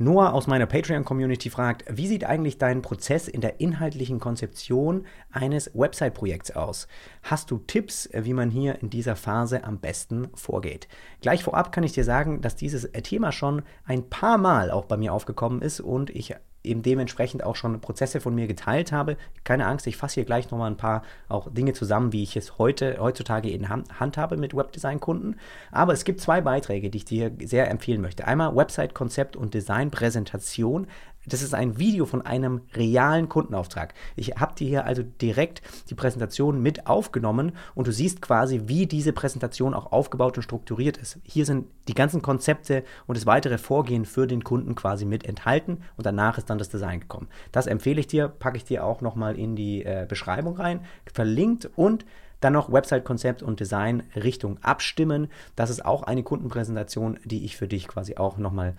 Noah aus meiner Patreon-Community fragt, wie sieht eigentlich dein Prozess in der inhaltlichen Konzeption eines Website-Projekts aus? Hast du Tipps, wie man hier in dieser Phase am besten vorgeht? Gleich vorab kann ich dir sagen, dass dieses Thema schon ein paar Mal auch bei mir aufgekommen ist und ich eben dementsprechend auch schon Prozesse von mir geteilt habe. Keine Angst, ich fasse hier gleich nochmal ein paar auch Dinge zusammen, wie ich es heute, heutzutage in Hand habe mit Webdesign-Kunden. Aber es gibt zwei Beiträge, die ich dir sehr empfehlen möchte. Einmal Website-Konzept und Design-Präsentation. Das ist ein Video von einem realen Kundenauftrag. Ich habe dir hier also direkt die Präsentation mit aufgenommen und du siehst quasi, wie diese Präsentation auch aufgebaut und strukturiert ist. Hier sind die ganzen Konzepte und das weitere Vorgehen für den Kunden quasi mit enthalten und danach ist dann das Design gekommen. Das empfehle ich dir, packe ich dir auch nochmal in die äh, Beschreibung rein, verlinkt und dann noch Website-Konzept und Design Richtung abstimmen. Das ist auch eine Kundenpräsentation, die ich für dich quasi auch nochmal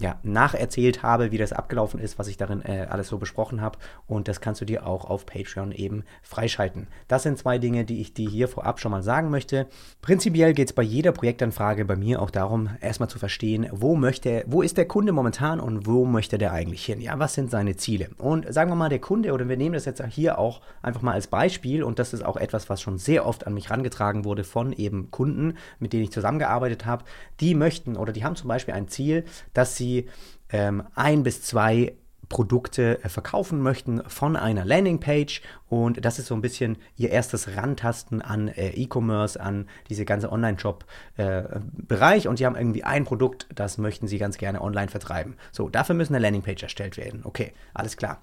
ja, nacherzählt habe, wie das abgelaufen ist, was ich darin äh, alles so besprochen habe. Und das kannst du dir auch auf Patreon eben freischalten. Das sind zwei Dinge, die ich dir hier vorab schon mal sagen möchte. Prinzipiell geht es bei jeder Projektanfrage bei mir auch darum, erstmal zu verstehen, wo möchte, wo ist der Kunde momentan und wo möchte der eigentlich hin? Ja, was sind seine Ziele? Und sagen wir mal, der Kunde, oder wir nehmen das jetzt hier auch einfach mal als Beispiel, und das ist auch etwas, was schon sehr oft an mich herangetragen wurde von eben Kunden, mit denen ich zusammengearbeitet habe, die möchten oder die haben zum Beispiel ein Ziel, dass sie sie ähm, ein bis zwei Produkte äh, verkaufen möchten von einer Landingpage und das ist so ein bisschen ihr erstes Rantasten an äh, E-Commerce, an diese ganze Online-Shop-Bereich äh, und sie haben irgendwie ein Produkt, das möchten sie ganz gerne online vertreiben. So, dafür müssen eine Landingpage erstellt werden. Okay, alles klar.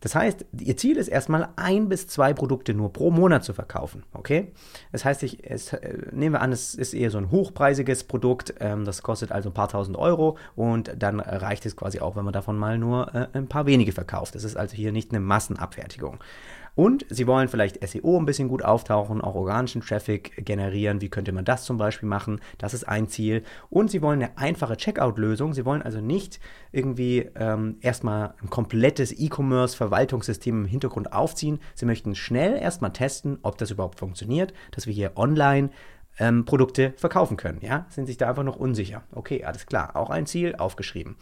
Das heißt, ihr Ziel ist erstmal ein bis zwei Produkte nur pro Monat zu verkaufen. Okay? Das heißt, ich, es, äh, nehmen wir an, es ist eher so ein hochpreisiges Produkt, ähm, das kostet also ein paar tausend Euro und dann reicht es quasi auch, wenn man davon mal nur äh, ein paar wenige verkauft. Das ist also hier nicht eine Massenabfertigung. Und sie wollen vielleicht SEO ein bisschen gut auftauchen, auch organischen Traffic generieren. Wie könnte man das zum Beispiel machen? Das ist ein Ziel. Und sie wollen eine einfache Checkout-Lösung. Sie wollen also nicht irgendwie ähm, erstmal ein komplettes E-Commerce-Verwaltungssystem im Hintergrund aufziehen. Sie möchten schnell erstmal testen, ob das überhaupt funktioniert, dass wir hier online ähm, Produkte verkaufen können. Ja, sind sich da einfach noch unsicher. Okay, alles klar. Auch ein Ziel aufgeschrieben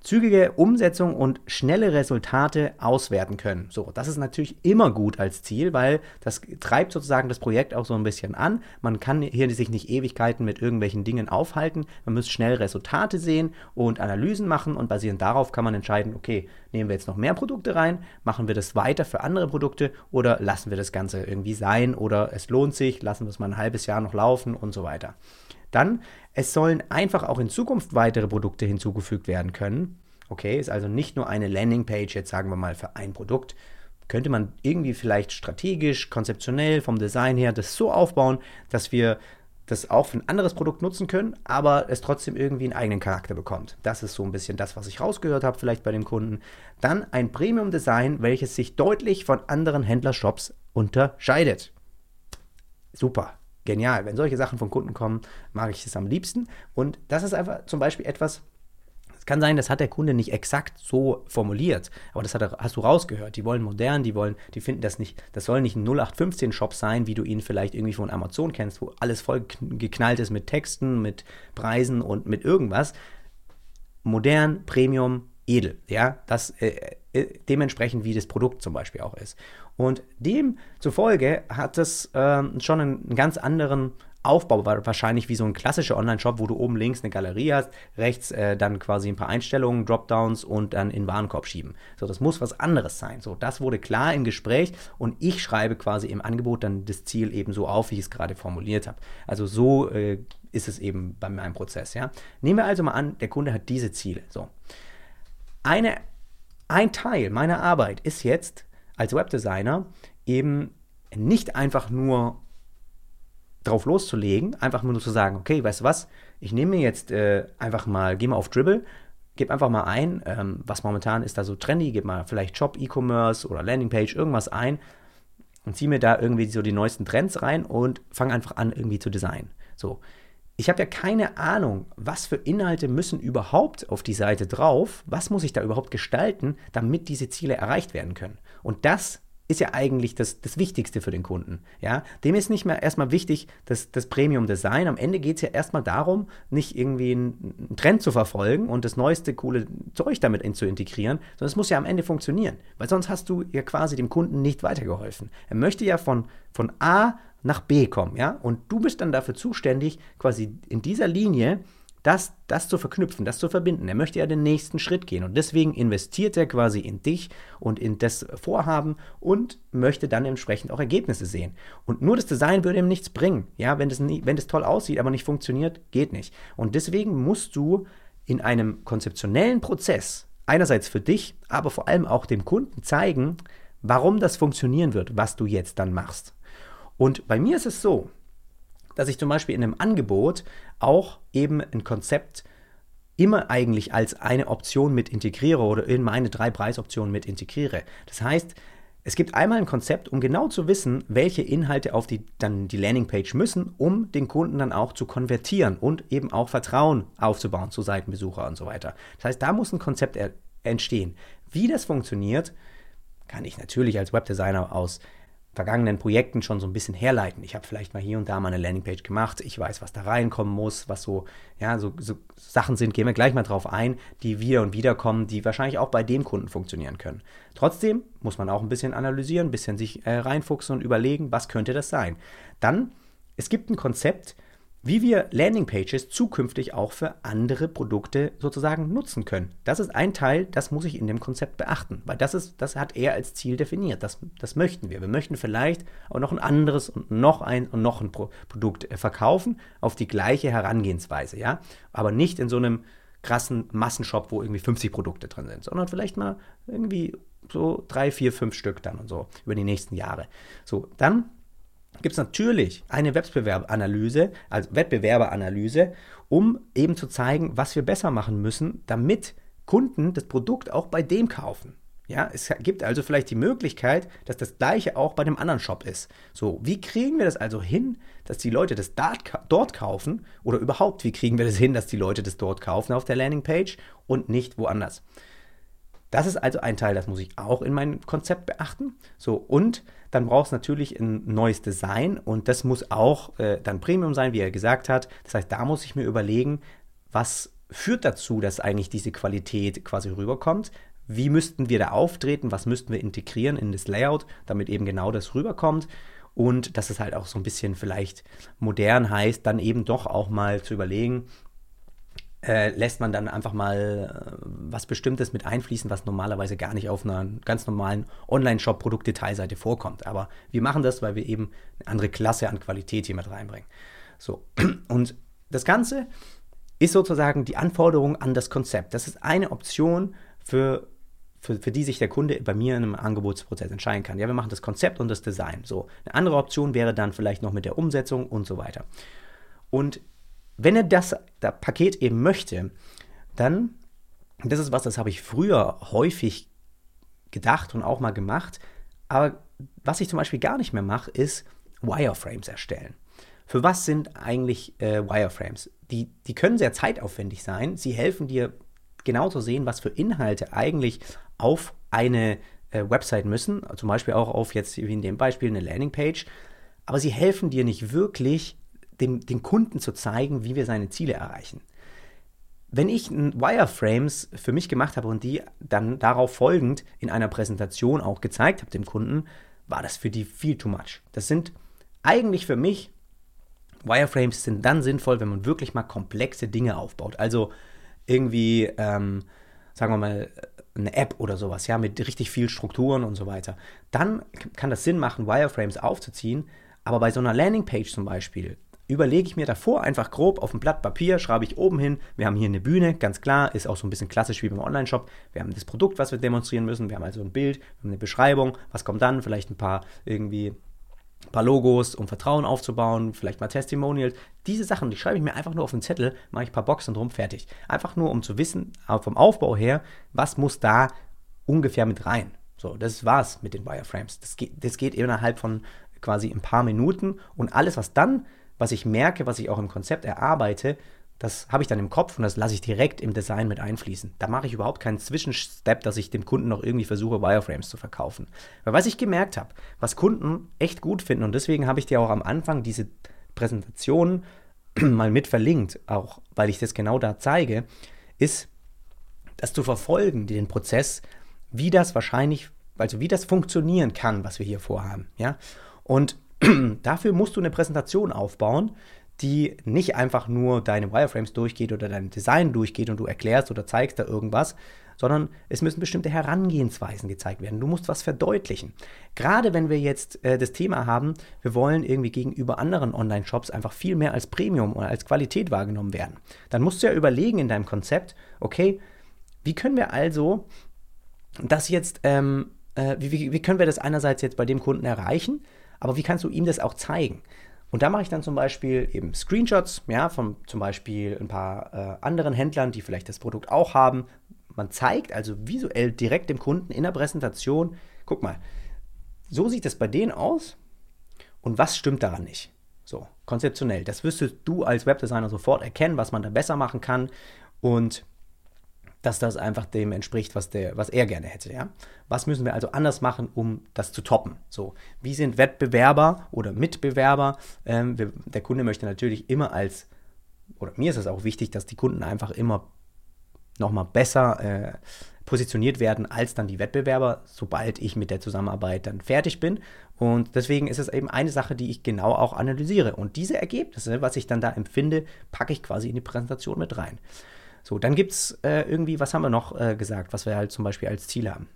zügige Umsetzung und schnelle Resultate auswerten können. So, das ist natürlich immer gut als Ziel, weil das treibt sozusagen das Projekt auch so ein bisschen an. Man kann hier sich nicht Ewigkeiten mit irgendwelchen Dingen aufhalten. Man muss schnell Resultate sehen und Analysen machen und basierend darauf kann man entscheiden, okay, nehmen wir jetzt noch mehr Produkte rein, machen wir das weiter für andere Produkte oder lassen wir das Ganze irgendwie sein oder es lohnt sich, lassen wir es mal ein halbes Jahr noch laufen und so weiter. Dann, es sollen einfach auch in Zukunft weitere Produkte hinzugefügt werden können. Okay, ist also nicht nur eine Landingpage, jetzt sagen wir mal für ein Produkt. Könnte man irgendwie vielleicht strategisch, konzeptionell, vom Design her das so aufbauen, dass wir das auch für ein anderes Produkt nutzen können, aber es trotzdem irgendwie einen eigenen Charakter bekommt. Das ist so ein bisschen das, was ich rausgehört habe, vielleicht bei dem Kunden. Dann ein Premium-Design, welches sich deutlich von anderen Händlershops unterscheidet. Super genial. Wenn solche Sachen von Kunden kommen, mag ich es am liebsten. Und das ist einfach zum Beispiel etwas, es kann sein, das hat der Kunde nicht exakt so formuliert, aber das hat, hast du rausgehört. Die wollen modern, die wollen, die finden das nicht, das soll nicht ein 0815-Shop sein, wie du ihn vielleicht irgendwie von Amazon kennst, wo alles voll geknallt ist mit Texten, mit Preisen und mit irgendwas. Modern, Premium, edel, ja, das äh, äh dementsprechend wie das Produkt zum Beispiel auch ist. Und demzufolge hat es äh, schon einen, einen ganz anderen Aufbau, wahrscheinlich wie so ein klassischer Online-Shop, wo du oben links eine Galerie hast, rechts äh, dann quasi ein paar Einstellungen, Dropdowns und dann in den Warenkorb schieben. So, das muss was anderes sein. So, das wurde klar im Gespräch und ich schreibe quasi im Angebot dann das Ziel eben so auf, wie ich es gerade formuliert habe. Also so äh, ist es eben bei meinem Prozess. Ja? Nehmen wir also mal an, der Kunde hat diese Ziele. So, eine, ein Teil meiner Arbeit ist jetzt als Webdesigner eben nicht einfach nur drauf loszulegen, einfach nur zu sagen, okay, weißt du was, ich nehme mir jetzt äh, einfach mal, gehe mal auf Dribble, gebe einfach mal ein, ähm, was momentan ist da so trendy, gebe mal vielleicht Shop, E-Commerce oder Landingpage, irgendwas ein und ziehe mir da irgendwie so die neuesten Trends rein und fange einfach an, irgendwie zu designen. So. Ich habe ja keine Ahnung, was für Inhalte müssen überhaupt auf die Seite drauf, was muss ich da überhaupt gestalten, damit diese Ziele erreicht werden können. Und das ist ja eigentlich das, das Wichtigste für den Kunden. Ja? Dem ist nicht mehr erstmal wichtig, das, das Premium-Design. Am Ende geht es ja erstmal darum, nicht irgendwie einen, Trend zu verfolgen und das neueste coole Zeug damit in, zu integrieren, sondern es muss ja am Ende funktionieren. Weil sonst hast du ja quasi dem Kunden nicht weitergeholfen. Er möchte ja von, von A nach B kommen, ja, und du bist dann dafür zuständig, quasi in dieser Linie das, das zu verknüpfen, das zu verbinden. Er möchte ja den nächsten Schritt gehen und deswegen investiert er quasi in dich und in das Vorhaben und möchte dann entsprechend auch Ergebnisse sehen. Und nur das Design würde ihm nichts bringen. Ja, wenn das, nie, wenn das toll aussieht, aber nicht funktioniert, geht nicht. Und deswegen musst du in einem konzeptionellen Prozess einerseits für dich, aber vor allem auch dem Kunden zeigen, warum das funktionieren wird, was du jetzt dann machst. Und bei mir ist es so, dass ich zum Beispiel in einem Angebot auch eben ein Konzept immer eigentlich als eine Option mit integriere oder in meine drei Preisoptionen mit integriere. Das heißt, es gibt einmal ein Konzept, um genau zu wissen, welche Inhalte auf die, dann die Landingpage müssen, um den Kunden dann auch zu konvertieren und eben auch Vertrauen aufzubauen zu Seitenbesucher und so weiter. Das heißt, da muss ein Konzept entstehen. Wie das funktioniert, kann ich natürlich als Webdesigner aus vergangenen Projekten schon so ein bisschen herleiten. Ich habe vielleicht mal hier und da mal eine Landingpage gemacht. Ich weiß, was da reinkommen muss, was so, ja, so, so, Sachen sind, gehen wir gleich mal drauf ein, die wieder und wieder kommen, die wahrscheinlich auch bei dem Kunden funktionieren können. Trotzdem muss man auch ein bisschen analysieren, ein bisschen sich äh, reinfuchsen und überlegen, was könnte das sein. Dann, es gibt ein Konzept, wie wir Landingpages zukünftig auch für andere Produkte sozusagen nutzen können. Das ist ein Teil, das muss ich in dem Konzept beachten, weil das ist, das hat er als Ziel definiert. Das, das möchten wir. Wir möchten vielleicht auch noch ein anderes und noch ein und noch ein Pro Produkt äh, verkaufen auf die gleiche Herangehensweise, ja, aber nicht in so einem krassen Massenshop, wo irgendwie 50 Produkte drin sind, sondern vielleicht mal irgendwie so drei, vier, fünf Stück dann und so über die nächsten Jahre. So, dann gibt es natürlich eine Wettbewerbanalyse, also Wettbewerberanalyse, um eben zu zeigen, was wir besser machen müssen, damit Kunden das Produkt auch bei dem kaufen. Ja, es gibt also vielleicht die Möglichkeit, dass das gleiche auch bei dem anderen Shop ist. So, wie kriegen wir das also hin, dass die Leute das dort kaufen oder überhaupt, wie kriegen wir das hin, dass die Leute das dort kaufen auf der Landingpage und nicht woanders? Das ist also ein Teil, das muss ich auch in meinem Konzept beachten. So, und dann braucht es natürlich ein neues Design und das muss auch äh, dann Premium sein, wie er gesagt hat. Das heißt, da muss ich mir überlegen, was führt dazu, dass eigentlich diese Qualität quasi rüberkommt. Wie müssten wir da auftreten? Was müssten wir integrieren in das Layout, damit eben genau das rüberkommt? Und dass es halt auch so ein bisschen vielleicht modern heißt, dann eben doch auch mal zu überlegen, äh, lässt man dann einfach mal äh, was Bestimmtes mit einfließen, was normalerweise gar nicht auf einer ganz normalen Online-Shop-Produktdetailseite vorkommt. Aber wir machen das, weil wir eben eine andere Klasse an Qualität hier mit reinbringen. So, und das Ganze ist sozusagen die Anforderung an das Konzept. Das ist eine Option, für, für, für die sich der Kunde bei mir in einem Angebotsprozess entscheiden kann. Ja, wir machen das Konzept und das Design. So, eine andere Option wäre dann vielleicht noch mit der Umsetzung und so weiter. Und wenn er das, das Paket eben möchte, dann, das ist was, das habe ich früher häufig gedacht und auch mal gemacht, aber was ich zum Beispiel gar nicht mehr mache, ist Wireframes erstellen. Für was sind eigentlich äh, Wireframes? Die, die können sehr zeitaufwendig sein. Sie helfen dir genau zu sehen, was für Inhalte eigentlich auf eine äh, Website müssen, zum Beispiel auch auf jetzt wie in dem Beispiel eine Landingpage. Aber sie helfen dir nicht wirklich, dem, den Kunden zu zeigen, wie wir seine Ziele erreichen. Wenn ich Wireframes für mich gemacht habe und die dann darauf folgend in einer Präsentation auch gezeigt habe dem Kunden, war das für die viel too much. Das sind eigentlich für mich, Wireframes sind dann sinnvoll, wenn man wirklich mal komplexe Dinge aufbaut. Also irgendwie, ähm, sagen wir mal, eine App oder sowas, ja, mit richtig viel Strukturen und so weiter. Dann kann das Sinn machen, Wireframes aufzuziehen. Aber bei so einer Landingpage zum Beispiel, überlege ich mir davor einfach grob auf ein Blatt Papier, schreibe ich oben hin, wir haben hier eine Bühne, ganz klar, ist auch so ein bisschen klassisch wie beim Online-Shop. Wir haben das Produkt, was wir demonstrieren müssen, wir haben also ein Bild, wir haben eine Beschreibung, was kommt dann, vielleicht ein paar irgendwie ein paar Logos, um Vertrauen aufzubauen, vielleicht mal Testimonials. Diese Sachen, die schreibe ich mir einfach nur auf den Zettel, mache ich ein paar Boxen drum, fertig. Einfach nur, um zu wissen, vom Aufbau her, was muss da ungefähr mit rein. So, das war's mit den Wireframes. Das geht, das geht innerhalb von quasi ein paar Minuten und alles, was dann was ich merke, was ich auch im Konzept erarbeite, das habe ich dann im Kopf und das lasse ich direkt im Design mit einfließen. Da mache ich überhaupt keinen Zwischenstep, dass ich dem Kunden noch irgendwie versuche, Wireframes zu verkaufen. Weil was ich gemerkt habe, was Kunden echt gut finden, und deswegen habe ich dir auch am Anfang diese Präsentation mal mit verlinkt, auch weil ich das genau da zeige, ist, das zu verfolgen, den Prozess, wie das wahrscheinlich, also wie das funktionieren kann, was wir hier vorhaben. Ja? Und dafür musst du eine Präsentation aufbauen, die nicht einfach nur deine Wireframes durchgeht oder dein Design durchgeht und du erklärst oder zeigst da irgendwas, sondern es müssen bestimmte Herangehensweisen gezeigt werden. Du musst was verdeutlichen. Gerade wenn wir jetzt äh, das Thema haben, wir wollen irgendwie gegenüber anderen Online-Shops einfach viel mehr als Premium oder als Qualität wahrgenommen werden, dann musst du ja überlegen in deinem Konzept, okay, wie können wir also das jetzt, ähm, äh, wie, wie, wie können wir das einerseits jetzt bei dem Kunden erreichen, aber wie kannst du ihm das auch zeigen? Und da mache ich dann zum Beispiel eben Screenshots, ja, von zum Beispiel ein paar äh, anderen Händlern, die vielleicht das Produkt auch haben. Man zeigt also visuell direkt dem Kunden in der Präsentation, guck mal, so sieht es bei denen aus und was stimmt daran nicht? So, konzeptionell. Das wirst du als Webdesigner sofort erkennen, was man da besser machen kann und dass das einfach dem entspricht, was, der, was er gerne hätte. Ja? Was müssen wir also anders machen, um das zu toppen? So, wie sind Wettbewerber oder Mitbewerber? Ähm, wir, der Kunde möchte natürlich immer als, oder mir ist es auch wichtig, dass die Kunden einfach immer nochmal besser äh, positioniert werden als dann die Wettbewerber, sobald ich mit der Zusammenarbeit dann fertig bin. Und deswegen ist es eben eine Sache, die ich genau auch analysiere. Und diese Ergebnisse, was ich dann da empfinde, packe ich quasi in die Präsentation mit rein. So, dann gibt es äh, irgendwie, was haben wir noch äh, gesagt, was wir halt zum Beispiel als Ziel haben?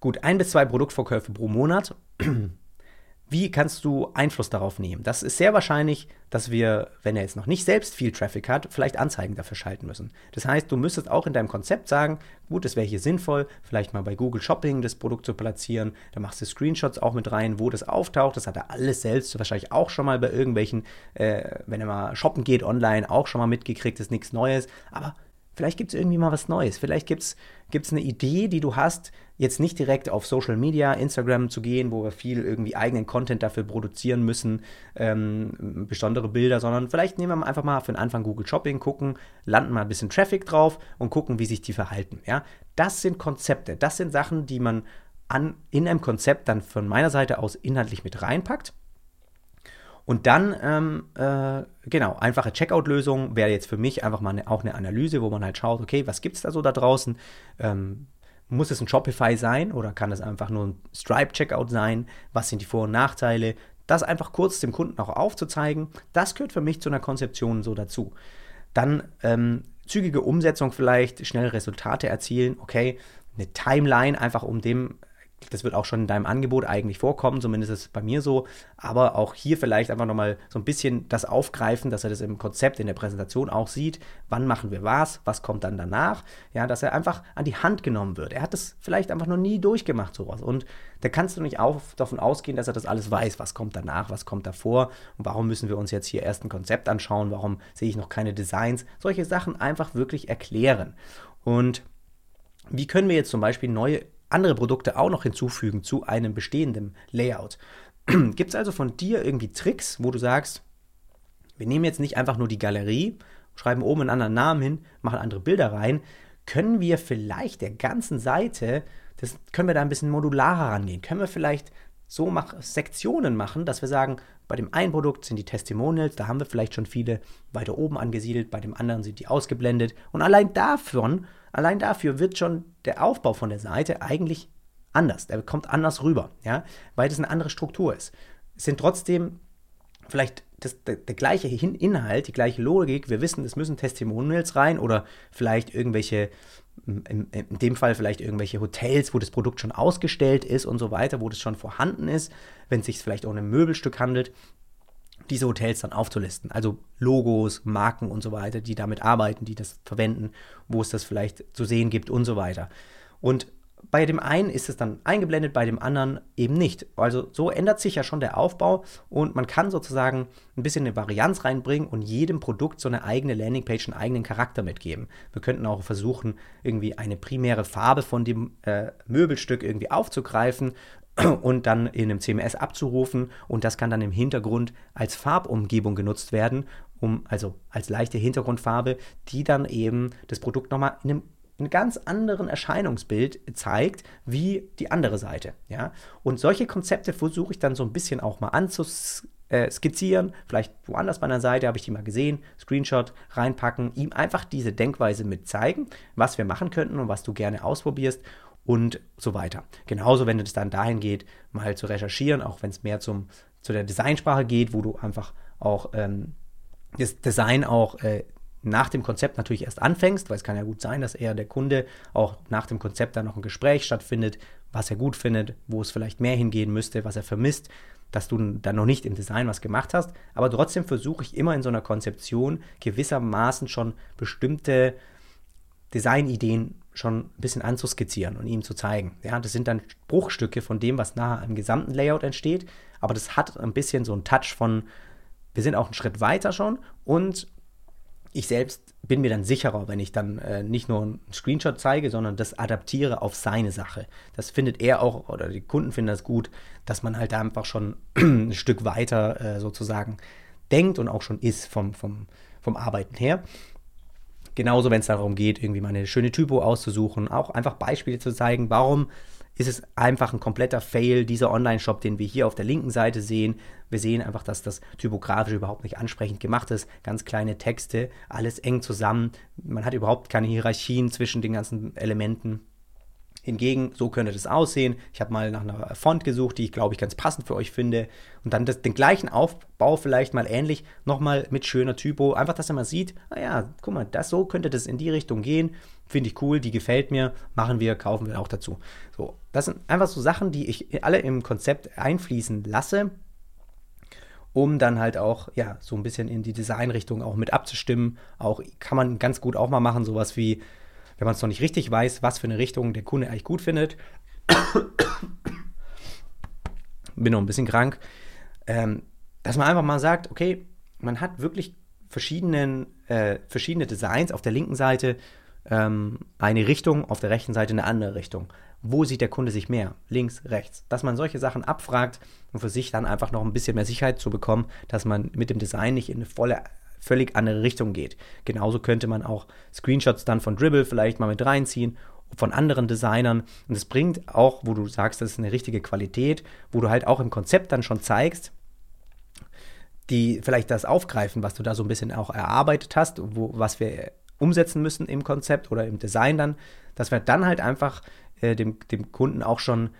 Gut, ein bis zwei Produktverkäufe pro Monat. Wie kannst du Einfluss darauf nehmen? Das ist sehr wahrscheinlich, dass wir, wenn er jetzt noch nicht selbst viel Traffic hat, vielleicht Anzeigen dafür schalten müssen. Das heißt, du müsstest auch in deinem Konzept sagen, gut, es wäre hier sinnvoll, vielleicht mal bei Google Shopping das Produkt zu platzieren. Da machst du Screenshots auch mit rein, wo das auftaucht. Das hat er alles selbst wahrscheinlich auch schon mal bei irgendwelchen, äh, wenn er mal shoppen geht online, auch schon mal mitgekriegt, ist nichts Neues. Aber Vielleicht gibt es irgendwie mal was Neues. Vielleicht gibt es eine Idee, die du hast, jetzt nicht direkt auf Social Media, Instagram zu gehen, wo wir viel irgendwie eigenen Content dafür produzieren müssen, ähm, besondere Bilder, sondern vielleicht nehmen wir einfach mal für den Anfang Google Shopping, gucken, landen mal ein bisschen Traffic drauf und gucken, wie sich die verhalten. Ja? Das sind Konzepte, das sind Sachen, die man an, in einem Konzept dann von meiner Seite aus inhaltlich mit reinpackt und dann, ähm, äh, genau, einfache Checkout-Lösung wäre jetzt für mich einfach mal eine, auch eine Analyse, wo man halt schaut, okay, was gibt es da so da draußen? Ähm, muss es ein Shopify sein oder kann es einfach nur ein Stripe-Checkout sein? Was sind die Vor- und Nachteile? Das einfach kurz dem Kunden auch aufzuzeigen, das gehört für mich zu einer Konzeption so dazu. Dann ähm, zügige Umsetzung vielleicht, schnell Resultate erzielen, okay, eine Timeline einfach um dem das wird auch schon in deinem Angebot eigentlich vorkommen, zumindest ist es bei mir so. Aber auch hier vielleicht einfach nochmal so ein bisschen das aufgreifen, dass er das im Konzept, in der Präsentation auch sieht. Wann machen wir was? Was kommt dann danach? Ja, dass er einfach an die Hand genommen wird. Er hat das vielleicht einfach noch nie durchgemacht, sowas. Und da kannst du nicht auf, davon ausgehen, dass er das alles weiß. Was kommt danach? Was kommt davor? Und warum müssen wir uns jetzt hier erst ein Konzept anschauen? Warum sehe ich noch keine Designs? Solche Sachen einfach wirklich erklären. Und wie können wir jetzt zum Beispiel neue andere Produkte auch noch hinzufügen zu einem bestehenden Layout. Gibt es also von dir irgendwie Tricks, wo du sagst, wir nehmen jetzt nicht einfach nur die Galerie, schreiben oben einen anderen Namen hin, machen andere Bilder rein, können wir vielleicht der ganzen Seite, das können wir da ein bisschen modularer rangehen, können wir vielleicht so mach, Sektionen machen, dass wir sagen, bei dem einen Produkt sind die Testimonials, da haben wir vielleicht schon viele weiter oben angesiedelt, bei dem anderen sind die ausgeblendet. Und allein davon Allein dafür wird schon der Aufbau von der Seite eigentlich anders. Der kommt anders rüber, ja, weil das eine andere Struktur ist. Es sind trotzdem vielleicht das, der, der, gleiche Inhalt, die gleiche Logik. Wir wissen, es müssen Testimonials rein oder vielleicht irgendwelche, in, in, dem Fall vielleicht irgendwelche Hotels, wo das Produkt schon ausgestellt ist und so weiter, wo das schon vorhanden ist, wenn es sich vielleicht um ein Möbelstück handelt diese Hotels dann aufzulisten. Also Logos, Marken und so weiter, die damit arbeiten, die das verwenden, wo es das vielleicht zu sehen gibt und so weiter. Und bei dem einen ist es dann eingeblendet, bei dem anderen eben nicht. Also so ändert sich ja schon der Aufbau und man kann sozusagen ein bisschen eine Varianz reinbringen und jedem Produkt so eine eigene Landingpage, einen eigenen Charakter mitgeben. Wir könnten auch versuchen, irgendwie eine primäre Farbe von dem äh, Möbelstück irgendwie aufzugreifen und dann in einem CMS abzurufen und das kann dann im Hintergrund als Farbumgebung genutzt werden um, also als leichte Hintergrundfarbe, die dann eben das Produkt nochmal in einem einen ganz anderen Erscheinungsbild zeigt wie die andere Seite. Ja? Und solche Konzepte versuche ich dann so ein bisschen auch mal anzuskizzieren. Vielleicht woanders bei einer Seite habe ich die mal gesehen, Screenshot reinpacken, ihm einfach diese Denkweise mit zeigen, was wir machen könnten und was du gerne ausprobierst und so weiter. Genauso, wenn es dann dahin geht, mal zu recherchieren, auch wenn es mehr zum, zu der Designsprache geht, wo du einfach auch ähm, das Design auch äh, nach dem Konzept natürlich erst anfängst, weil es kann ja gut sein, dass er, der Kunde, auch nach dem Konzept dann noch ein Gespräch stattfindet, was er gut findet, wo es vielleicht mehr hingehen müsste, was er vermisst, dass du dann noch nicht im Design was gemacht hast. Aber trotzdem versuche ich immer in so einer Konzeption gewissermaßen schon bestimmte Designideen schon ein bisschen anzuskizzieren und ihm zu zeigen. Ja, das sind dann Bruchstücke von dem, was nachher im gesamten Layout entsteht, aber das hat ein bisschen so einen Touch von, wir sind auch einen Schritt weiter schon und ich selbst bin mir dann sicherer, wenn ich dann äh, nicht nur einen Screenshot zeige, sondern das adaptiere auf seine Sache. Das findet er auch, oder die Kunden finden das gut, dass man halt einfach schon ein Stück weiter äh, sozusagen denkt und auch schon ist vom, vom, vom Arbeiten her. Genauso, wenn es darum geht, irgendwie mal eine schöne Typo auszusuchen, auch einfach Beispiele zu zeigen, warum ist es einfach ein kompletter Fail, dieser Online-Shop, den wir hier auf der linken Seite sehen. Wir sehen einfach, dass das typografisch überhaupt nicht ansprechend gemacht ist. Ganz kleine Texte, alles eng zusammen. Man hat überhaupt keine Hierarchien zwischen den ganzen Elementen. Hingegen, so könnte das aussehen. Ich habe mal nach einer Font gesucht, die ich glaube ich ganz passend für euch finde. Und dann das, den gleichen Aufbau vielleicht mal ähnlich, nochmal mit schöner Typo. Einfach, dass er mal sieht, naja, ah guck mal, das so könnte das in die Richtung gehen. Finde ich cool, die gefällt mir, machen wir, kaufen wir auch dazu. So, das sind einfach so Sachen, die ich alle im Konzept einfließen lasse, um dann halt auch, ja, so ein bisschen in die Designrichtung auch mit abzustimmen. Auch kann man ganz gut auch mal machen, sowas wie wenn man es noch nicht richtig weiß, was für eine Richtung der Kunde eigentlich gut findet. Bin noch ein bisschen krank. Ähm, dass man einfach mal sagt, okay, man hat wirklich verschiedenen, äh, verschiedene Designs auf der linken Seite ähm, eine Richtung, auf der rechten Seite eine andere Richtung. Wo sieht der Kunde sich mehr? Links, rechts. Dass man solche Sachen abfragt und für sich dann einfach noch ein bisschen mehr Sicherheit zu bekommen, dass man mit dem Design nicht in eine volle völlig andere Richtung geht. Genauso könnte man auch Screenshots dann von Dribble vielleicht mal mit reinziehen, von anderen Designern. Und es bringt auch, wo du sagst, das ist eine richtige Qualität, wo du halt auch im Konzept dann schon zeigst, die vielleicht das aufgreifen, was du da so ein bisschen auch erarbeitet hast, wo, was wir umsetzen müssen im Konzept oder im Design dann, dass wir dann halt einfach äh, dem, dem Kunden auch schon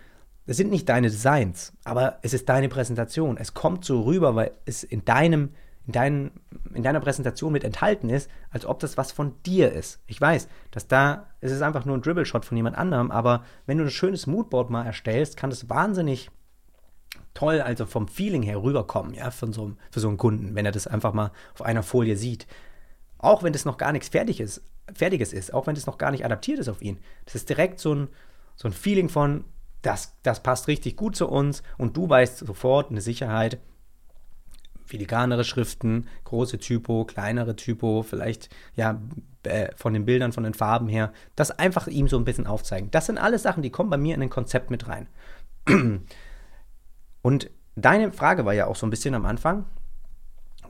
es sind nicht deine Designs, aber es ist deine Präsentation. Es kommt so rüber, weil es in deinem in, dein, in deiner Präsentation mit enthalten ist, als ob das was von dir ist. Ich weiß, dass da es ist einfach nur ein Dribble-Shot von jemand anderem, aber wenn du ein schönes Moodboard mal erstellst, kann das wahnsinnig toll, also vom Feeling her rüberkommen, ja, von so, für so einen Kunden, wenn er das einfach mal auf einer Folie sieht. Auch wenn das noch gar nichts fertig ist, Fertiges ist, auch wenn das noch gar nicht adaptiert ist auf ihn. Das ist direkt so ein, so ein Feeling von, das, das passt richtig gut zu uns und du weißt sofort eine Sicherheit, filigranere Schriften, große Typo, kleinere Typo, vielleicht ja äh, von den Bildern, von den Farben her, das einfach ihm so ein bisschen aufzeigen. Das sind alles Sachen, die kommen bei mir in ein Konzept mit rein. Und deine Frage war ja auch so ein bisschen am Anfang,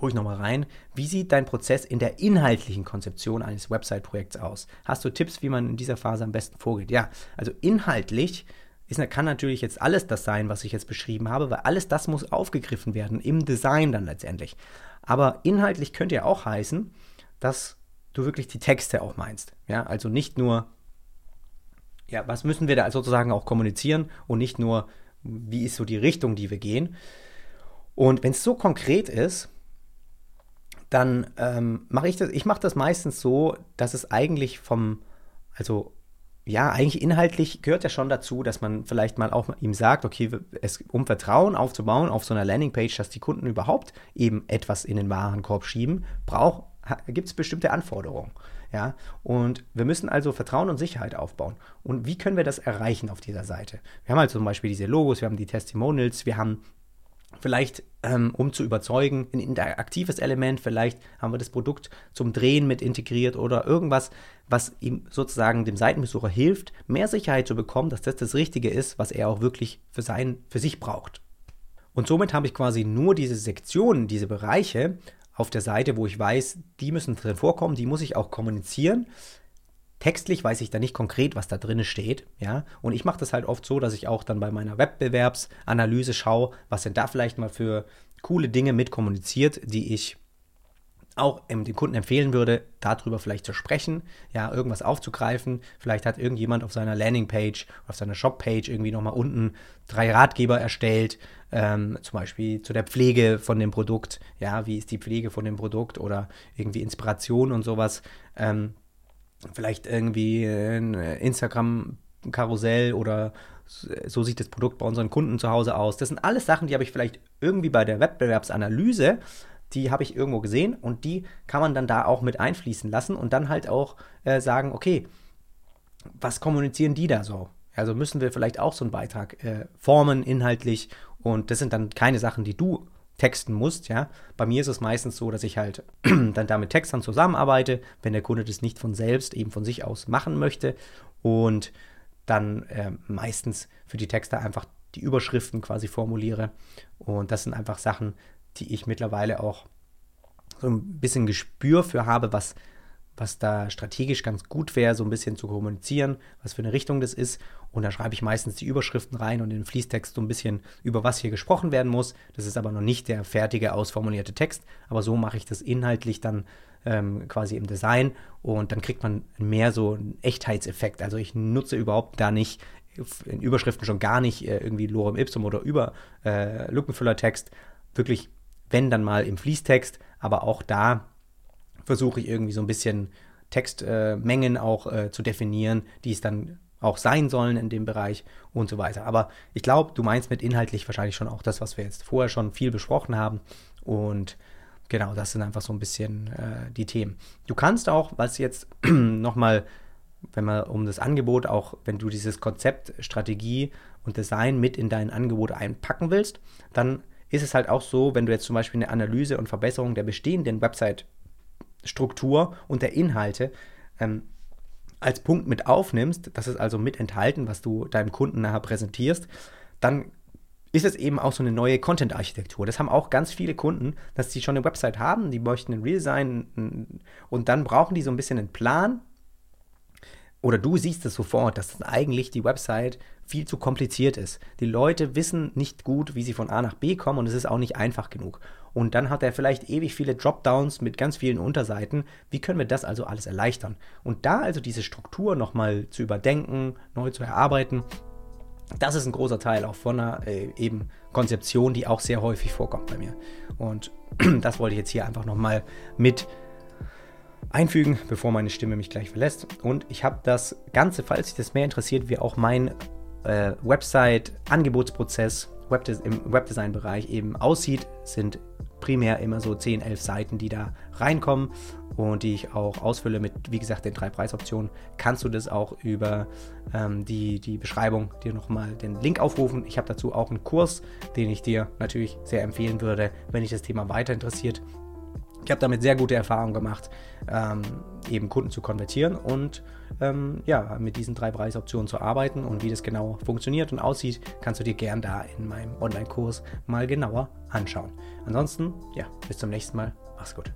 ich nochmal rein, wie sieht dein Prozess in der inhaltlichen Konzeption eines Website-Projekts aus? Hast du Tipps, wie man in dieser Phase am besten vorgeht? Ja, also inhaltlich ist, kann natürlich jetzt alles das sein, was ich jetzt beschrieben habe, weil alles das muss aufgegriffen werden im Design dann letztendlich. Aber inhaltlich könnte ja auch heißen, dass du wirklich die Texte auch meinst. Ja, also nicht nur, ja, was müssen wir da sozusagen auch kommunizieren und nicht nur, wie ist so die Richtung, die wir gehen. Und wenn es so konkret ist, dann ähm, mache ich das, ich mache das meistens so, dass es eigentlich vom, also ja, eigentlich inhaltlich gehört ja schon dazu, dass man vielleicht mal auch ihm sagt, okay, es, um Vertrauen aufzubauen auf so einer Landingpage, dass die Kunden überhaupt eben etwas in den Warenkorb schieben, gibt es bestimmte Anforderungen. Ja, und wir müssen also Vertrauen und Sicherheit aufbauen. Und wie können wir das erreichen auf dieser Seite? Wir haben halt zum Beispiel diese Logos, wir haben die Testimonials, wir haben Vielleicht, ähm, um zu überzeugen, ein interaktives Element, vielleicht haben wir das Produkt zum Drehen mit integriert oder irgendwas, was ihm sozusagen dem Seitenbesucher hilft, mehr Sicherheit zu bekommen, dass das das Richtige ist, was er auch wirklich für, sein, für sich braucht. Und somit habe ich quasi nur diese Sektionen, diese Bereiche auf der Seite, wo ich weiß, die müssen drin vorkommen, die muss ich auch kommunizieren. Textlich weiß ich da nicht konkret, was da drin steht, ja. Und ich mache das halt oft so, dass ich auch dann bei meiner Wettbewerbsanalyse schaue, was sind da vielleicht mal für coole Dinge mit kommuniziert, die ich auch dem Kunden empfehlen würde, darüber vielleicht zu sprechen, ja, irgendwas aufzugreifen. Vielleicht hat irgendjemand auf seiner Landingpage, auf seiner Shoppage irgendwie nochmal unten drei Ratgeber erstellt, ähm, zum Beispiel zu der Pflege von dem Produkt, ja, wie ist die Pflege von dem Produkt oder irgendwie Inspiration und sowas. Ähm, vielleicht irgendwie ein Instagram-Karussell oder so sieht das Produkt bei unseren Kunden zu Hause aus. Das sind alles Sachen, die habe ich vielleicht irgendwie bei der Wettbewerbsanalyse die habe ich irgendwo gesehen und die kann man dann da auch mit einfließen lassen und dann halt auch äh, sagen, okay, was kommunizieren die da so? Also müssen wir vielleicht auch so einen Beitrag äh, formen inhaltlich und das sind dann keine Sachen, die du texten musst, ja. Bei mir ist es meistens so, dass ich halt dann da mit Textern zusammenarbeite, wenn der Kunde das nicht von selbst, eben von sich aus machen möchte und dann äh, meistens für die Texte einfach die Überschriften quasi formuliere und das sind einfach Sachen, die ich mittlerweile auch so ein bisschen Gespür für habe, was, was da strategisch ganz gut wäre, so ein bisschen zu kommunizieren, was für eine Richtung das ist. Und da schreibe ich meistens die Überschriften rein und den Fließtext so ein bisschen über was hier gesprochen werden muss. Das ist aber noch nicht der fertige, ausformulierte Text. Aber so mache ich das inhaltlich dann ähm, quasi im Design und dann kriegt man mehr so einen Echtheitseffekt. Also ich nutze überhaupt da nicht in Überschriften schon gar nicht äh, irgendwie Lorem Ipsum oder über äh, Lückenfüllertext. Wirklich wenn dann mal im Fließtext, aber auch da versuche ich irgendwie so ein bisschen Textmengen äh, auch äh, zu definieren, die es dann auch sein sollen in dem Bereich und so weiter. Aber ich glaube, du meinst mit inhaltlich wahrscheinlich schon auch das, was wir jetzt vorher schon viel besprochen haben. Und genau, das sind einfach so ein bisschen äh, die Themen. Du kannst auch, was jetzt nochmal, wenn man um das Angebot auch, wenn du dieses Konzept, Strategie und Design mit in dein Angebot einpacken willst, dann ist es halt auch so, wenn du jetzt zum Beispiel eine Analyse und Verbesserung der bestehenden Website-Struktur und der Inhalte ähm, als Punkt mit aufnimmst, das ist also mit enthalten, was du deinem Kunden nachher präsentierst, dann ist es eben auch so eine neue Content-Architektur. Das haben auch ganz viele Kunden, dass sie schon eine Website haben, die möchten ein Redesign und dann brauchen die so ein bisschen einen Plan, oder du siehst es sofort, dass eigentlich die Website viel zu kompliziert ist. Die Leute wissen nicht gut, wie sie von A nach B kommen und es ist auch nicht einfach genug. Und dann hat er vielleicht ewig viele Dropdowns mit ganz vielen Unterseiten. Wie können wir das also alles erleichtern? Und da also diese Struktur nochmal zu überdenken, neu zu erarbeiten, das ist ein großer Teil auch von einer äh, eben Konzeption, die auch sehr häufig vorkommt bei mir. Und das wollte ich jetzt hier einfach nochmal mit einfügen, bevor meine Stimme mich gleich verlässt. Und ich habe das Ganze, falls sich das mehr interessiert, wie auch mein äh, Website-Angebotsprozess Webdes im Webdesign-Bereich eben aussieht, sind primär immer so 10, 11 Seiten, die da reinkommen und die ich auch ausfülle mit, wie gesagt, den drei Preisoptionen. Kannst du das auch über ähm, die, die Beschreibung dir nochmal den Link aufrufen. Ich habe dazu auch einen Kurs, den ich dir natürlich sehr empfehlen würde, wenn dich das Thema weiter interessiert. Ich habe damit sehr gute Erfahrungen gemacht, ähm, eben Kunden zu konvertieren und ähm, ja, mit diesen drei Preisoptionen zu arbeiten und wie das genau funktioniert und aussieht, kannst du dir gern da in meinem Online-Kurs mal genauer anschauen. Ansonsten, ja, bis zum nächsten Mal. Mach's gut.